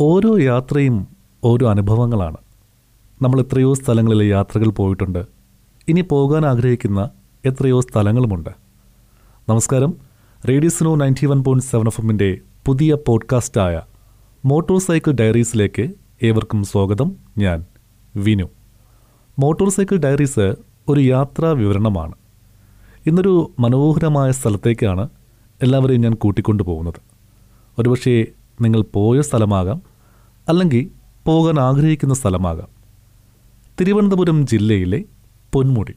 ഓരോ യാത്രയും ഓരോ അനുഭവങ്ങളാണ്. നമ്മൾ എത്രയോ സ്ഥലങ്ങളിൽ യാത്രകൾ പോയിട്ടുണ്ട്. ഇനി പോകാൻ ആഗ്രഹിക്കുന്ന എത്രയോ സ്ഥലങ്ങളുമുണ്ട്. നമസ്കാരം. Radio Snow ninety one point seven F എമ്മിന്റെ പുതിയ പോഡ്കാസ്റ്റായ മോട്ടോർ സൈക്കിൾ ഡയറീസിലേക്ക് ഏവർക്കും സ്വാഗതം. ഞാൻ വിനു. മോട്ടോർ സൈക്കിൾ ഡയറീസ് ഒരു യാത്രാ വിവരണമാണ്. ഇന്നൊരു മനോഹരമായ സ്ഥലത്തേക്കാണ് എല്ലാവരെയും ഞാൻ കൂട്ടിക്കൊണ്ടു പോകുന്നത് ഒരുപക്ഷേ നിങ്ങൾ പോയ സ്ഥലമാകാം അല്ലെങ്കിൽ പോകാൻ ആഗ്രഹിക്കുന്ന സ്ഥലമാകാം. തിരുവനന്തപുരം ജില്ലയിലെ പൊന്മുടി.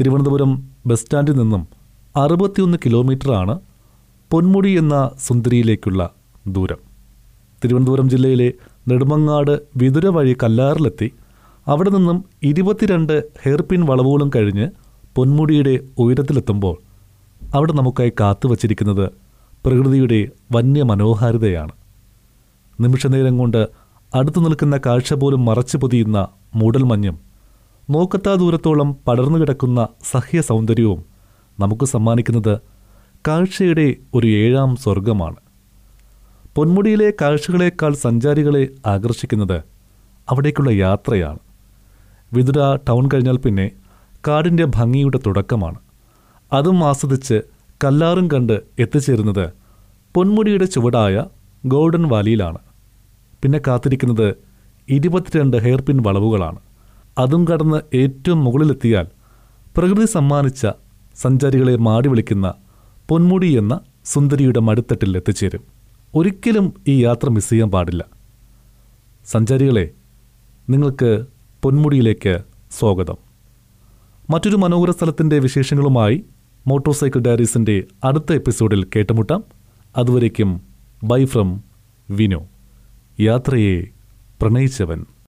തിരുവനന്തപുരം ബസ് സ്റ്റാൻഡിൽ നിന്നും അറുപത്തിയൊന്ന് കിലോമീറ്ററാണ് പൊന്മുടി എന്ന സുന്ദരിയിലേക്കുള്ള ദൂരം. തിരുവനന്തപുരം ജില്ലയിലെ നെടുമങ്ങാട് വിതുര വഴി കല്ലാറിലെത്തി അവിടെ നിന്നും ഇരുപത്തിരണ്ട് ഹെയർപിൻ വളവുകളും കഴിഞ്ഞ് പൊന്മുടിയുടെ ഉയരത്തിലെത്തുമ്പോൾ അവിടെ നമുക്കായി കാത്തുവച്ചിരിക്കുന്നത് പ്രകൃതിയുടെ വന്യ മനോഹാരിതയാണ് നിമിഷനേരം കൊണ്ട് അടുത്തു നിൽക്കുന്ന കാഴ്ച പോലും മറച്ചു പൊതിയുന്ന മൂടൽമഞ്ഞും നോക്കത്താ ദൂരത്തോളം പടർന്നു കിടക്കുന്ന സഹ്യ സൗന്ദര്യവും നമുക്ക് സമ്മാനിക്കുന്നത് കാഴ്ചയുടെ ഒരു ഏഴാം സ്വർഗമാണ് പൊന്മുടിയിലെ കാഴ്ചകളേക്കാൾ സഞ്ചാരികളെ ആകർഷിക്കുന്നത് അവിടേക്കുള്ള യാത്രയാണ്. വിതുര ടൗൺ കഴിഞ്ഞാൽ പിന്നെ കാടിന്റെ ഭംഗിയുടെ തുടക്കമാണ്. അതും ആസ്വദിച്ച് കല്ലാറും കണ്ട് എത്തിച്ചേരുന്നത് പൊന്മുടിയുടെ ചുവടായ ഗോൾഡൻ വാലിയിലാണ്. പിന്നെ കാത്തിരിക്കുന്നത് ഇരുപത്തിരണ്ട് ഹെയർപിൻ വളവുകളാണ്. അതും കടന്ന് ഏറ്റവും മുകളിലെത്തിയാൽ പ്രകൃതി സമ്മാനിച്ച സഞ്ചാരികളെ മാടി വിളിക്കുന്ന പൊന്മുടി എന്ന സുന്ദരിയുടെ മടിത്തട്ടിൽ എത്തിച്ചേരും. ഒരിക്കലും ഈ യാത്ര മിസ് ചെയ്യാൻ പാടില്ല. സഞ്ചാരികളെ നിങ്ങൾക്ക് പൊന്മുടിയിലേക്ക് സ്വാഗതം. മറ്റൊരു മനോഹര സ്ഥലത്തിന്റെ വിശേഷങ്ങളുമായി മോട്ടോർ സൈക്കിൾ ഡയറീസിന്റെ അടുത്ത എപ്പിസോഡിൽ കേട്ടുമുട്ടാം. അതുവരേക്കും ബൈ ഫ്രം വിനോ. യാത്രയെ പ്രണയിച്ചവൻ.